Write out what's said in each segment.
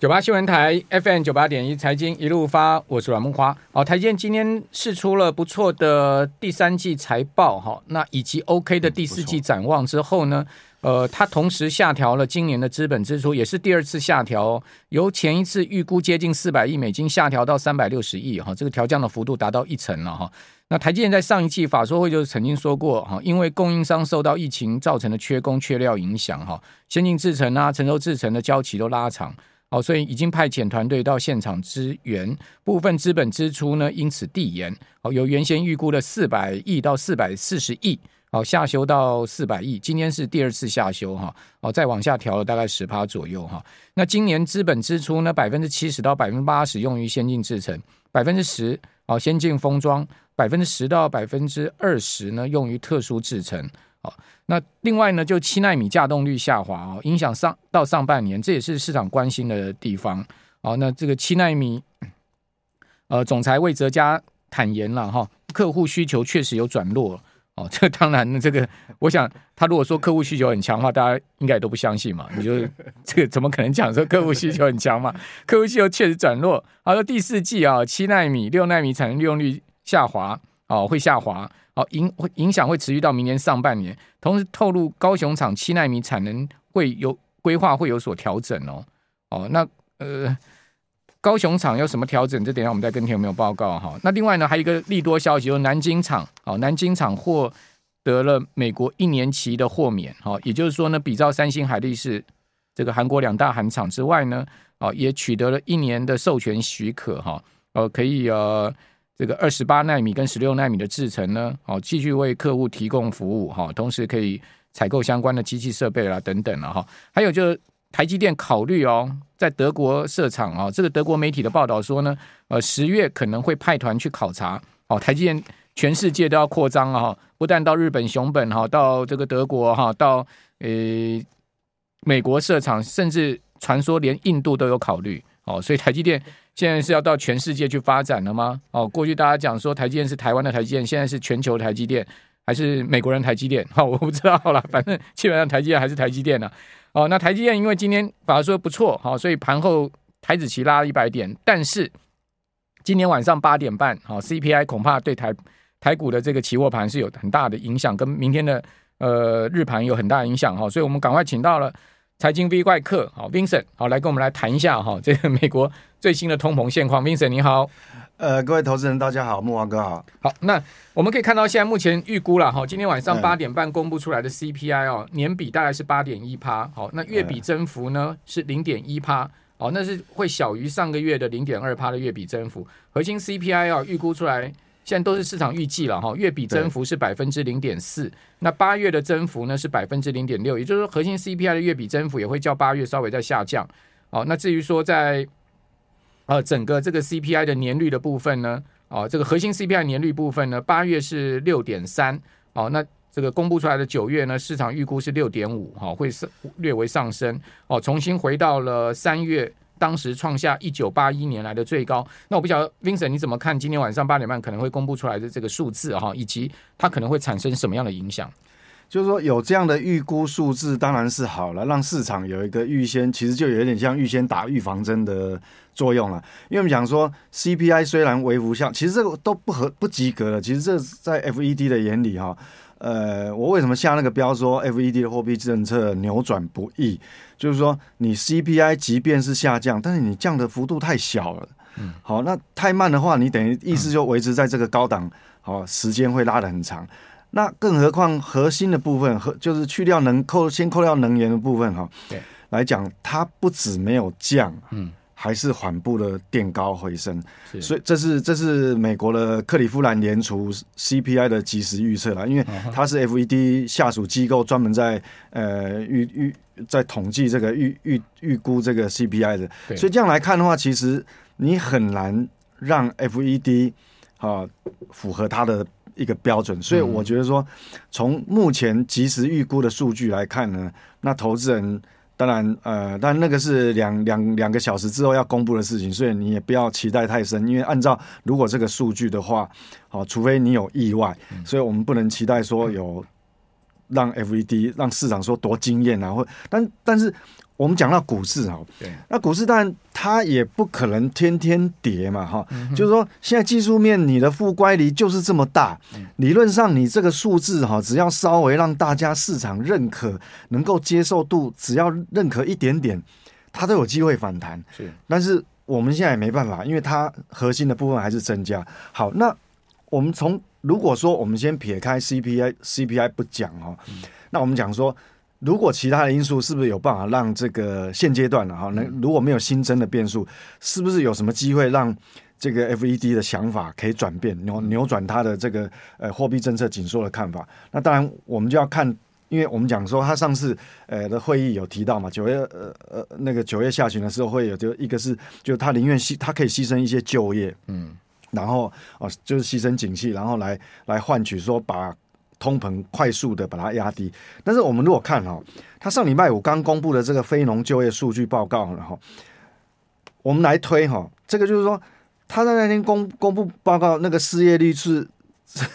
九八新闻台 FM 九八点一财经一路发，我是阮梦花。好，台积电今天释出了不错的第三季财报哈，那以及 OK 的第四季展望之后呢，呃，它同时下调了今年的资本支出，也是第二次下调哦，由前一次预估接近四百亿美金下调到三百六十亿哈，这个调降的幅度达到一成了哈。那台积电在上一季法说会就曾经说过哈，因为供应商受到疫情造成的缺工缺料影响哈，先进制程啊、成熟制程的交期都拉长。好，所以已经派遣团队到现场支援，部分资本支出呢，因此递延。好，由原先预估的四百亿到四百四十亿，好，下修到四百亿。今天是第二次下修哈，好，再往下调了大概十趴左右哈。那今年资本支出呢，百分之七十到百分之八十用于先进制程，百分之十哦先进封装，百分之十到百分之二十呢用于特殊制程。好，那另外呢，就七纳米稼动率下滑啊，影响上到上半年，这也是市场关心的地方。好，那这个七纳米，呃，总裁魏哲家坦言了哈，客户需求确实有转弱。哦，这当然，这个我想他如果说客户需求很强的话，大家应该都不相信嘛。你就 这个怎么可能讲说客户需求很强嘛？客户需求确实转弱。好，说第四季啊，七纳米、六纳米产能利用率下滑，哦，会下滑。哦，影会影响会持续到明年上半年，同时透露高雄厂七奈米产能会有规划会有所调整哦。哦，那呃，高雄厂有什么调整？这等下我们再跟听有没有报告哈。那另外呢，还有一个利多消息，就是南京厂哦，南京厂获得了美国一年期的豁免，哦，也就是说呢，比照三星、海力士这个韩国两大韩厂之外呢，哦，也取得了一年的授权许可哈，哦，可以呃。这个二十八奈米跟十六奈米的制程呢，哦，继续为客户提供服务哈，同时可以采购相关的机器设备啦等等了哈。还有就是台积电考虑哦，在德国设厂啊，这个德国媒体的报道说呢，呃，十月可能会派团去考察哦。台积电全世界都要扩张啊，不但到日本熊本哈，到这个德国哈，到呃美国设厂，甚至传说连印度都有考虑哦，所以台积电。现在是要到全世界去发展了吗？哦，过去大家讲说台积电是台湾的台积电，现在是全球台积电，还是美国人台积电？好，我不知道了，反正基本上台积电还是台积电呢。哦，那台积电因为今天反而说不错，好，所以盘后台子期拉了一百点，但是今天晚上八点半，好，CPI 恐怕对台台股的这个期货盘是有很大的影响，跟明天的呃日盘有很大影响哈，所以我们赶快请到了。财经 V 怪客，好，Vincent，好，来跟我们来谈一下哈，这个美国最新的通膨现况。Vincent，你好，呃，各位投资人大家好，木王哥好，好，那我们可以看到现在目前预估了哈，今天晚上八点半公布出来的 CPI 哦，年比大概是八点一趴，好，那月比增幅呢是零点一趴，好，那是会小于上个月的零点二趴的月比增幅，核心 CPI 啊预估出来。现在都是市场预计了哈，月比增幅是百分之零点四，那八月的增幅呢是百分之零点六，也就是说核心 CPI 的月比增幅也会较八月稍微在下降。哦，那至于说在呃整个这个 CPI 的年率的部分呢，哦，这个核心 CPI 年率部分呢，八月是六点三，哦，那这个公布出来的九月呢，市场预估是六点五，哈，会是略微上升，哦，重新回到了三月。当时创下一九八一年来的最高。那我不晓得 Vincent 你怎么看今天晚上八点半可能会公布出来的这个数字哈，以及它可能会产生什么样的影响？就是说有这样的预估数字当然是好了，让市场有一个预先，其实就有点像预先打预防针的作用了。因为我们讲说 CPI 虽然微幅下，其实这个都不合不及格了。其实这在 FED 的眼里哈。呃，我为什么下那个标说 FED 的货币政策扭转不易？就是说，你 CPI 即便是下降，但是你降的幅度太小了。嗯，好，那太慢的话，你等于意思就维持在这个高档，好，时间会拉得很长。那更何况核心的部分和就是去掉能扣先扣掉能源的部分哈，对，来讲它不止没有降，嗯。还是缓步的垫高回升，所以这是这是美国的克利夫兰联储 CPI 的即时预测啦，因为它是 FED 下属机构，专门在呃预预在统计这个预预预估这个 CPI 的，所以这样来看的话，其实你很难让 FED 啊符合它的一个标准，所以我觉得说，从目前及时预估的数据来看呢，那投资人。当然，呃，但那个是两两两个小时之后要公布的事情，所以你也不要期待太深，因为按照如果这个数据的话，好，除非你有意外，所以我们不能期待说有让 FED 让市场说多惊艳啊，或但但是我们讲到股市哈，对，那股市当然它也不可能天天跌嘛，哈，就是说现在技术面你的负乖离就是这么大，理论上你这个数字哈，只要稍微让大家市场认可，能够接受度，只要认可一点点，它都有机会反弹。是，但是我们现在也没办法，因为它核心的部分还是增加。好，那我们从如果说我们先撇开 CPI，CPI 不讲哈，那我们讲说。如果其他的因素是不是有办法让这个现阶段的哈，那如果没有新增的变数，是不是有什么机会让这个 FED 的想法可以转变，扭扭转它的这个呃货币政策紧缩的看法？那当然我们就要看，因为我们讲说他上次呃的会议有提到嘛，九月呃呃那个九月下旬的时候会有，就一个是就他宁愿牺他可以牺牲一些就业，嗯，然后哦就是牺牲景气，然后来来换取说把。通膨快速的把它压低，但是我们如果看哈，他上礼拜五刚公布的这个非农就业数据报告，然后我们来推哈，这个就是说他在那天公公布报告，那个失业率是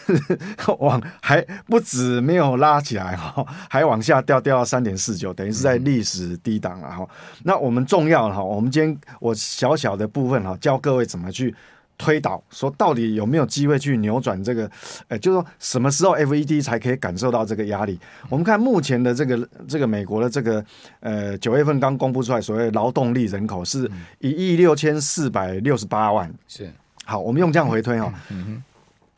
往还不止没有拉起来哈，还往下掉掉到三点四九，等于是在历史低档了哈。那我们重要哈，我们今天我小小的部分哈，教各位怎么去。推导说，到底有没有机会去扭转这个？呃，就是说什么时候 FED 才可以感受到这个压力？我们看目前的这个这个美国的这个呃九月份刚公布出来所谓劳动力人口是一亿六千四百六十八万。是好，我们用这样回推哦，嗯哼，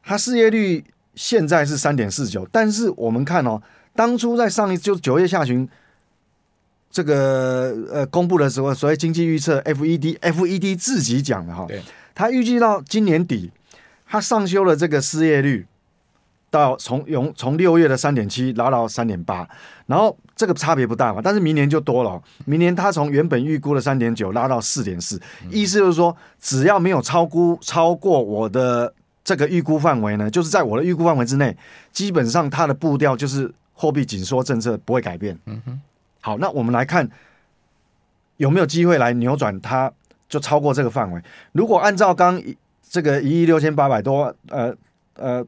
它失业率现在是三点四九，但是我们看哦，当初在上一就九月下旬这个呃公布的时候，所谓经济预测 FED FED 自己讲的哈。对。他预计到今年底，他上修了这个失业率到从从从六月的三点七拉到三点八，然后这个差别不大嘛，但是明年就多了。明年他从原本预估的三点九拉到四点四，意思就是说，只要没有超估超过我的这个预估范围呢，就是在我的预估范围之内，基本上它的步调就是货币紧缩政策不会改变。嗯哼，好，那我们来看有没有机会来扭转它。就超过这个范围。如果按照刚这个一亿六千八百多，呃呃，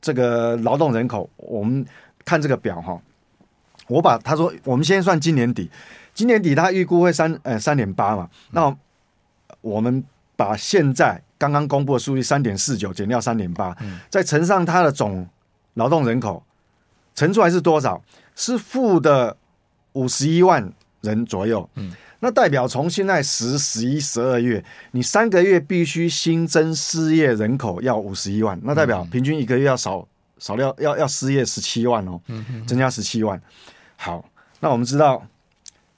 这个劳动人口，我们看这个表哈，我把他说，我们先算今年底，今年底他预估会三呃三点八嘛，那我们把现在刚刚公布的数据三点四九减掉三点八，再乘上它的总劳动人口，乘出来是多少？是负的五十一万人左右。嗯。那代表从现在十、十一、十二月，你三个月必须新增失业人口要五十一万，那代表平均一个月要少少掉要要失业十七万哦，增加十七万。好，那我们知道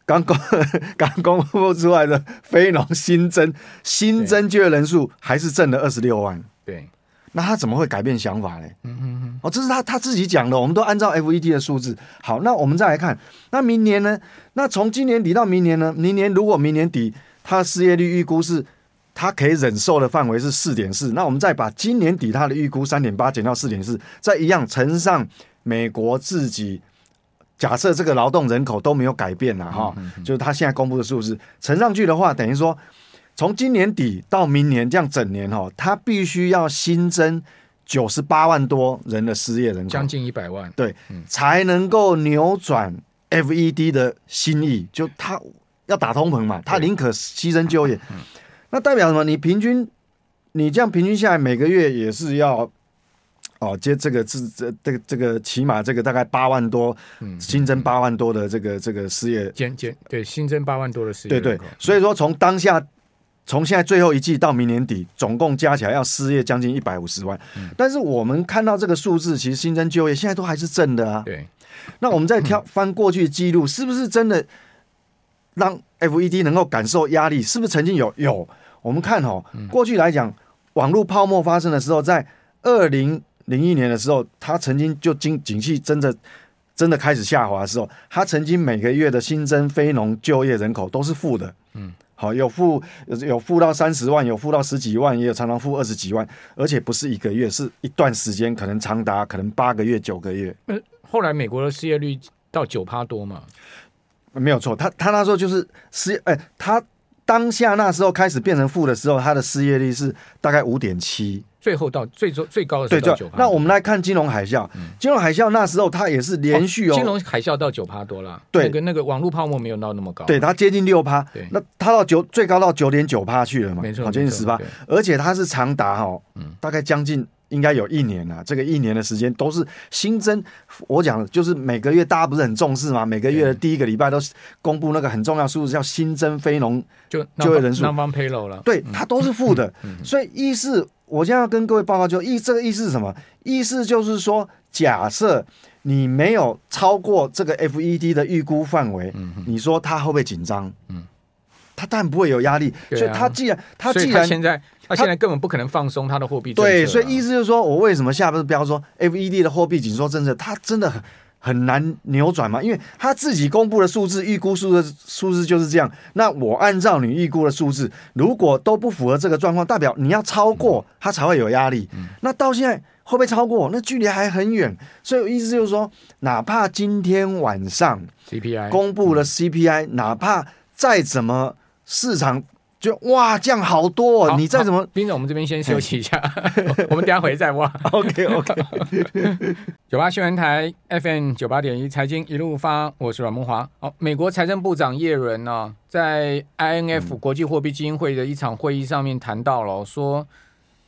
刚公 刚公布出来的非农新增新增就业人数还是挣了二十六万。对。那他怎么会改变想法呢？嗯嗯嗯，哦，这是他他自己讲的，我们都按照 FED 的数字。好，那我们再来看，那明年呢？那从今年底到明年呢？明年如果明年底他失业率预估是，他可以忍受的范围是四点四，那我们再把今年底他的预估三点八减到四点四，再一样乘上美国自己假设这个劳动人口都没有改变了哈，就是他现在公布的数字乘上去的话，等于说。从今年底到明年这样整年哈，他必须要新增九十八万多人的失业人口，将近一百万，对，才能够扭转 FED 的心意，就他要打通膨嘛，他宁可牺牲就业，那代表什么？你平均你这样平均下来，每个月也是要哦接这个这这这个这个起码这个大概八万多，新增八万多的这个这个失业。减减对新增八万多的失业，对对，所以说从当下。从现在最后一季到明年底，总共加起来要失业将近一百五十万。嗯。但是我们看到这个数字，其实新增就业现在都还是正的啊。对。那我们再挑 翻过去记录，是不是真的让 FED 能够感受压力？是不是曾经有有？我们看哦，过去来讲，网络泡沫发生的时候，在二零零一年的时候，它曾经就经景气真的真的开始下滑的时候，它曾经每个月的新增非农就业人口都是负的。嗯。好，有负有有负到三十万，有负到十几万，也有常常负二十几万，而且不是一个月，是一段时间，可能长达可能八个月、九个月。呃，后来美国的失业率到九趴多嘛？没有错，他他那时候就是失，哎、欸，他当下那时候开始变成负的时候，他的失业率是大概五点七，最后到最最最高的时候到九趴。那我们来看金融海啸，嗯、金融海啸那时候它也是连续哦，金融海啸到九趴多了，对，那个那个网络泡沫没有到那么高，对，它接近六趴，对，那它到九最高到九点九趴去了嘛，没错，接近十趴，而且它是长达哈，嗯，大概将近。应该有一年了，这个一年的时间都是新增。我讲就是每个月大家不是很重视吗？每个月的第一个礼拜都是公布那个很重要数字，叫新增非农就就业人数。对，它都是负的。所以意思，我现在要跟各位报告，就意这个意思是什么？意思就是说，假设你没有超过这个 FED 的预估范围，你说它会不会紧张？嗯，它当然不会有压力。所以他既然他既然现在。他现在根本不可能放松他的货币政策。对，所以意思就是说，我为什么下不是标说 FED 的货币紧缩政策，它真的很很难扭转嘛？因为他自己公布的数字，预估数字数字就是这样。那我按照你预估的数字，如果都不符合这个状况，代表你要超过它才会有压力。嗯、那到现在会不会超过？那距离还很远。所以意思就是说，哪怕今天晚上 CPI 公布了 CPI，哪怕再怎么市场。就哇，这样好多！哦！你再怎么，斌总，我们这边先休息一下，我们等下回再挖。OK OK。九八新闻台 FM 九八点一财经一路发，我是阮梦华。哦，美国财政部长叶伦呢，在 INF 国际货币基金会的一场会议上面谈到了，说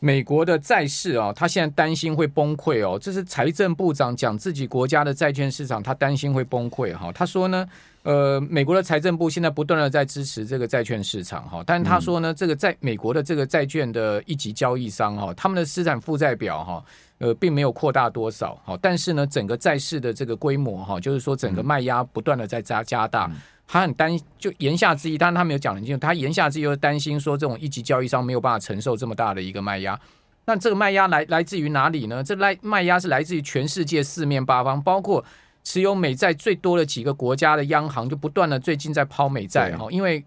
美国的债市啊，他现在担心会崩溃哦。这是财政部长讲自己国家的债券市场，他担心会崩溃哈。他说呢。呃，美国的财政部现在不断的在支持这个债券市场哈，但是他说呢，这个在美国的这个债券的一级交易商哈，他们的资产负债表哈，呃，并没有扩大多少哈，但是呢，整个债市的这个规模哈，就是说整个卖压不断的在加加大，他很担就言下之意，当然他没有讲很清楚，他言下之意就是担心说这种一级交易商没有办法承受这么大的一个卖压，那这个卖压来来自于哪里呢？这来卖压是来自于全世界四面八方，包括。持有美债最多的几个国家的央行就不断的最近在抛美债哈，因为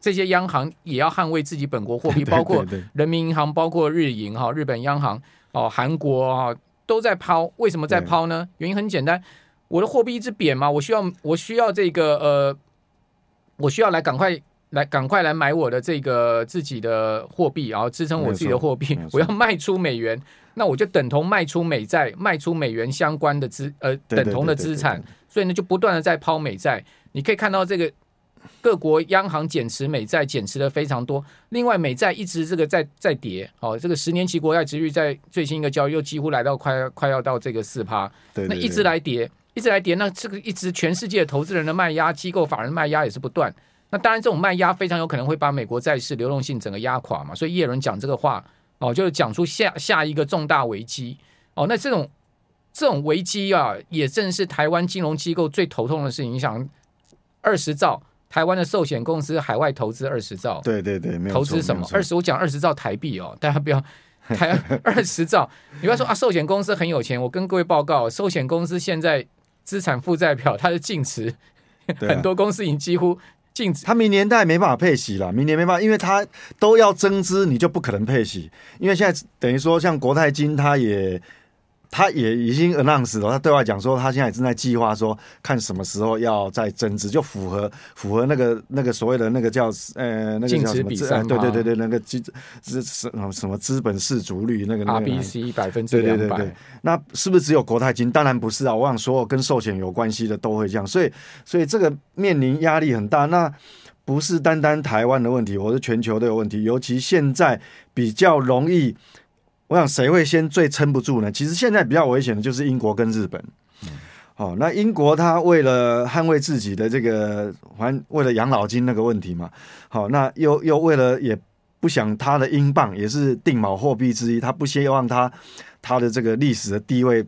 这些央行也要捍卫自己本国货币，包括人民银行、包括日银哈、日本央行哦、韩国啊都在抛。为什么在抛呢？原因很简单，我的货币一直贬嘛，我需要我需要这个呃，我需要来赶快来赶快来买我的这个自己的货币，然后支撑我自己的货币，我要卖出美元。那我就等同卖出美债，卖出美元相关的资呃等同的资产，所以呢就不断的在抛美债。你可以看到这个各国央行减持美债，减持的非常多。另外美债一直这个在在跌，哦，这个十年期国债殖率在最新一个交易又几乎来到快快要到这个四趴，那一直来跌，一直来跌，那这个一直全世界投资人的卖压、机构法人卖压也是不断。那当然这种卖压非常有可能会把美国债市流动性整个压垮嘛。所以耶伦讲这个话。哦，就是讲出下下一个重大危机哦，那这种这种危机啊，也正是台湾金融机构最头痛的事情。你想，二十兆台湾的寿险公司海外投资二十兆，对对对，没有投资什么？二十，我讲二十兆台币哦，大家不要台二十兆，你不要说啊，寿险公司很有钱。我跟各位报告，寿险公司现在资产负债表它的净值，啊、很多公司已经几乎。禁止，他明年大概没办法配息了，明年没办法，因为他都要增资，你就不可能配息，因为现在等于说像国泰金，他也他也已经 announce 了，他对外讲说，他现在正在计划说，看什么时候要再增资，就符合符合那个那个所谓的那个叫呃那个叫什么对对对对，那个资资什么什么资本市足率那个 RBC 百分之两百，那是不是只有国泰金？当然不是啊，我想所有跟寿险有关系的都会这样，所以所以这个面临压力很大。那不是单单台湾的问题，我是全球都有问题，尤其现在比较容易。我想谁会先最撑不住呢？其实现在比较危险的就是英国跟日本。好、哦，那英国他为了捍卫自己的这个，还为了养老金那个问题嘛。好、哦，那又又为了也不想他的英镑也是定锚货币之一，他不希望他他的这个历史的地位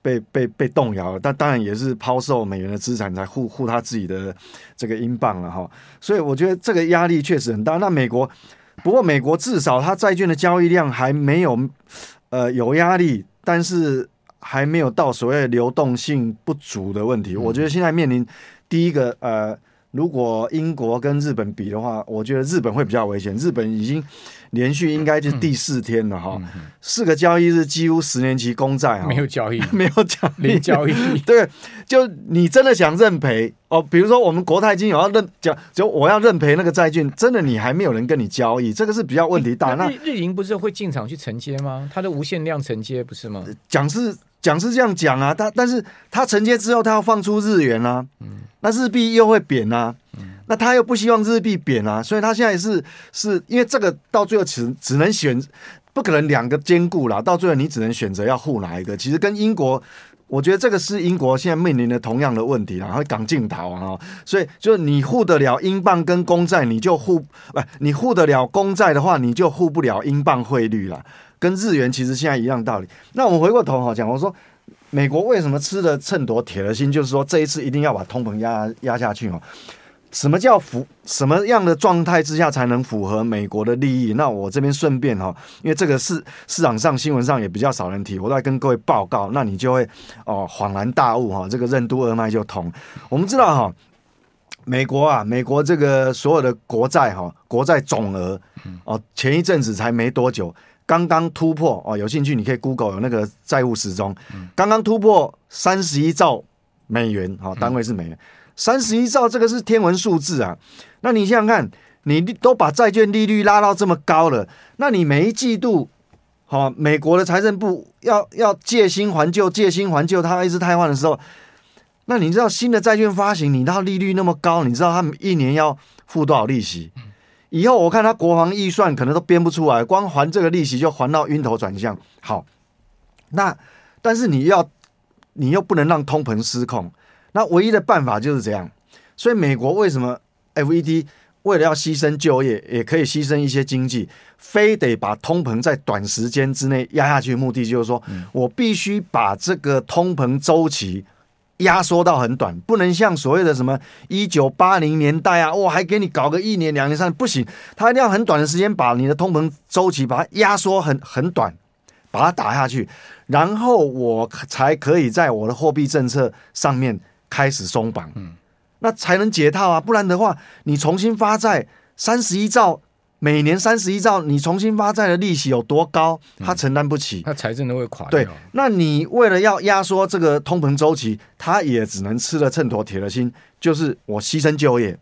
被被被动摇了。但当然也是抛售美元的资产来护护他自己的这个英镑了哈、哦。所以我觉得这个压力确实很大。那美国。不过，美国至少它债券的交易量还没有，呃，有压力，但是还没有到所谓流动性不足的问题。我觉得现在面临第一个，呃，如果英国跟日本比的话，我觉得日本会比较危险。日本已经连续应该就是第四天了哈，四个交易日几乎十年期公债啊没有交易，没有交易，零交易。对，就你真的想认赔哦？比如说我们国泰金有要认讲，就我要认赔那个债券，真的你还没有人跟你交易，这个是比较问题大。那日银不是会进场去承接吗？它的无限量承接不是吗？讲是讲是这样讲啊，他但是他承接之后，他要放出日元啊。嗯。那日币又会贬啊，那他又不希望日币贬啊，所以他现在是是因为这个到最后只只能选，不可能两个兼顾啦，到最后你只能选择要护哪一个。其实跟英国，我觉得这个是英国现在面临的同样的问题啦，会港进逃啊，所以就你护得了英镑跟公债，你就护不，你护得了公债的话，你就护不了英镑汇率了，跟日元其实现在一样道理。那我们回过头哈讲，我说。美国为什么吃的秤砣铁了心？就是说这一次一定要把通膨压压下去哦。什么叫符？什么样的状态之下才能符合美国的利益？那我这边顺便哈，因为这个市市场上新闻上也比较少人提，我再跟各位报告，那你就会哦恍然大悟哈，这个任督二脉就通。我们知道哈，美国啊，美国这个所有的国债哈，国债总额哦，前一阵子才没多久。刚刚突破哦，有兴趣你可以 Google 有那个债务时钟，刚刚突破三十一兆美元，好，单位是美元，三十一兆这个是天文数字啊。那你想想看，你都把债券利率拉到这么高了，那你每一季度，好，美国的财政部要要借新还旧，借新还旧，它一直瘫痪的时候，那你知道新的债券发行，你到利率那么高，你知道他们一年要付多少利息？以后我看他国防预算可能都编不出来，光还这个利息就还到晕头转向。好，那但是你要你又不能让通膨失控，那唯一的办法就是这样。所以美国为什么 FED 为了要牺牲就业，也可以牺牲一些经济，非得把通膨在短时间之内压下去？目的就是说我必须把这个通膨周期。压缩到很短，不能像所谓的什么一九八零年代啊，我还给你搞个一年、两年、三年，不行，他一定要很短的时间把你的通膨周期把它压缩很很短，把它打下去，然后我才可以在我的货币政策上面开始松绑，嗯，那才能解套啊，不然的话，你重新发债三十一兆。每年三十一兆，你重新发债的利息有多高？他承担不起，他财政都会垮。对，那你为了要压缩这个通膨周期，他也只能吃了秤砣铁了心，就是我牺牲就业，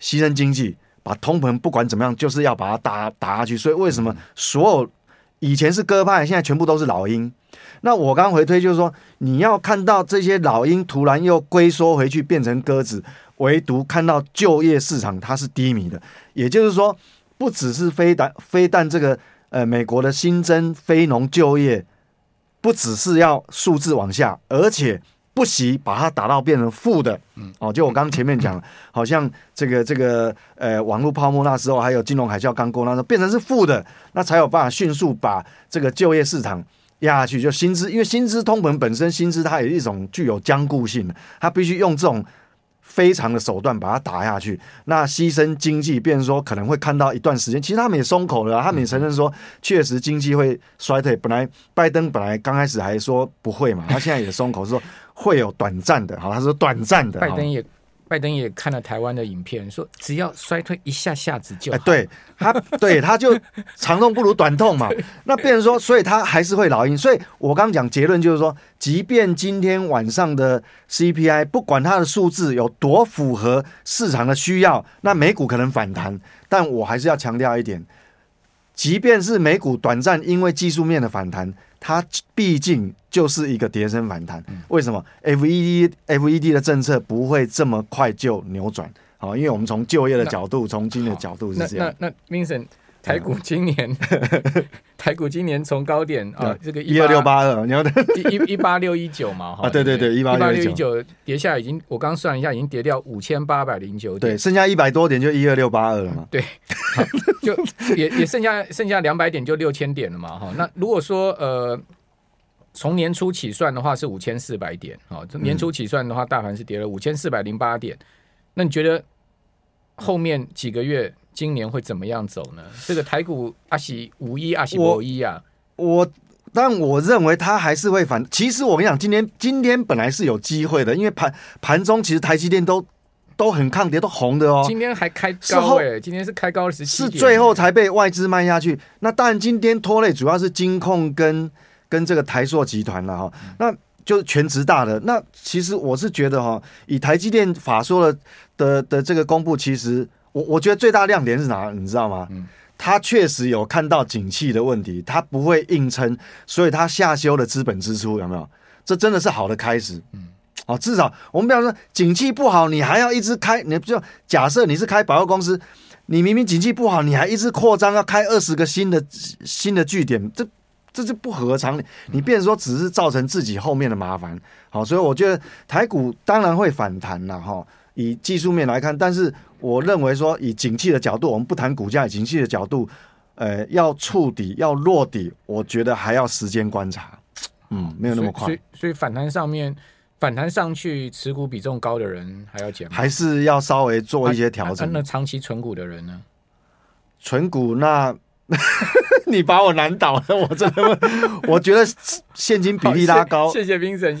牺牲经济，把通膨不管怎么样，就是要把它打打下去。所以为什么所有以前是鸽派，现在全部都是老鹰？那我刚回推就是说，你要看到这些老鹰突然又龟缩回去变成鸽子，唯独看到就业市场它是低迷的，也就是说。不只是非但非但这个呃美国的新增非农就业，不只是要数字往下，而且不惜把它打到变成负的。嗯，哦，就我刚刚前面讲，好像这个这个呃网络泡沫那时候，还有金融海啸刚过那时候，变成是负的，那才有办法迅速把这个就业市场压下去。就薪资，因为薪资通膨本身，薪资它有一种具有僵固性的，它必须用这种。非常的手段把它打下去，那牺牲经济，变说可能会看到一段时间。其实他们也松口了，他们也承认说，确实经济会衰退。本来拜登本来刚开始还说不会嘛，他现在也松口说会有短暂的，好，他说短暂的。拜登也。拜登也看了台湾的影片，说只要衰退一下下子就好。哎、对他，对他就长痛不如短痛嘛。那变成说，所以他还是会老鹰。所以我刚刚讲结论就是说，即便今天晚上的 CPI 不管它的数字有多符合市场的需要，那美股可能反弹。但我还是要强调一点，即便是美股短暂因为技术面的反弹。它毕竟就是一个跌升反弹，为什么？FED FED 的政策不会这么快就扭转？好，因为我们从就业的角度，从经济的角度是这样。那那，那 Vincent，台股今年，台股今年从高点啊，这个一二六八二，你要 一一八六一九嘛？哈，对对对，一八六一九跌下已经，我刚算一下，已经跌掉五千八百零九点，对，剩下一百多点就一二六八二了嘛？对，就也也剩下剩下两百点就六千点了嘛？哈，那如果说呃。从年初起算的话是五千四百点，好，年初起算的话，大盘是跌了五千四百零八点。那你觉得后面几个月今年会怎么样走呢？这个台股阿喜五一阿喜五一啊，我但我认为它还是会反。其实我跟你讲，今天今天本来是有机会的，因为盘盘中其实台积电都都很抗跌，都红的哦。今天还开高哎，今天是开高十七，是最后才被外资卖下去。那当然，今天拖累主要是金控跟跟这个台塑集团了哈。那就是全职大的。那其实我是觉得哈，以台积电法说的的的这个公布，其实我我觉得最大亮点是哪？你知道吗？嗯，他确实有看到景气的问题，他不会硬撑，所以他下修了资本支出，有没有？这真的是好的开始。嗯。哦，至少我们比方说，景气不好，你还要一直开，你就假设你是开百货公司，你明明景气不好，你还一直扩张，要开二十个新的新的据点，这这就不合常理。你变成说只是造成自己后面的麻烦。好，所以我觉得台股当然会反弹了哈。以技术面来看，但是我认为说以景气的角度，我们不谈股价，以景气的角度，呃，要触底要落底，我觉得还要时间观察。嗯，没有那么快。所以，所以反弹上面。反弹上去，持股比重高的人还要减？还是要稍微做一些调整？啊啊、那长期存股的人呢？存股那，你把我难倒了，我真的，我觉得现金比例拉高。谢谢冰神。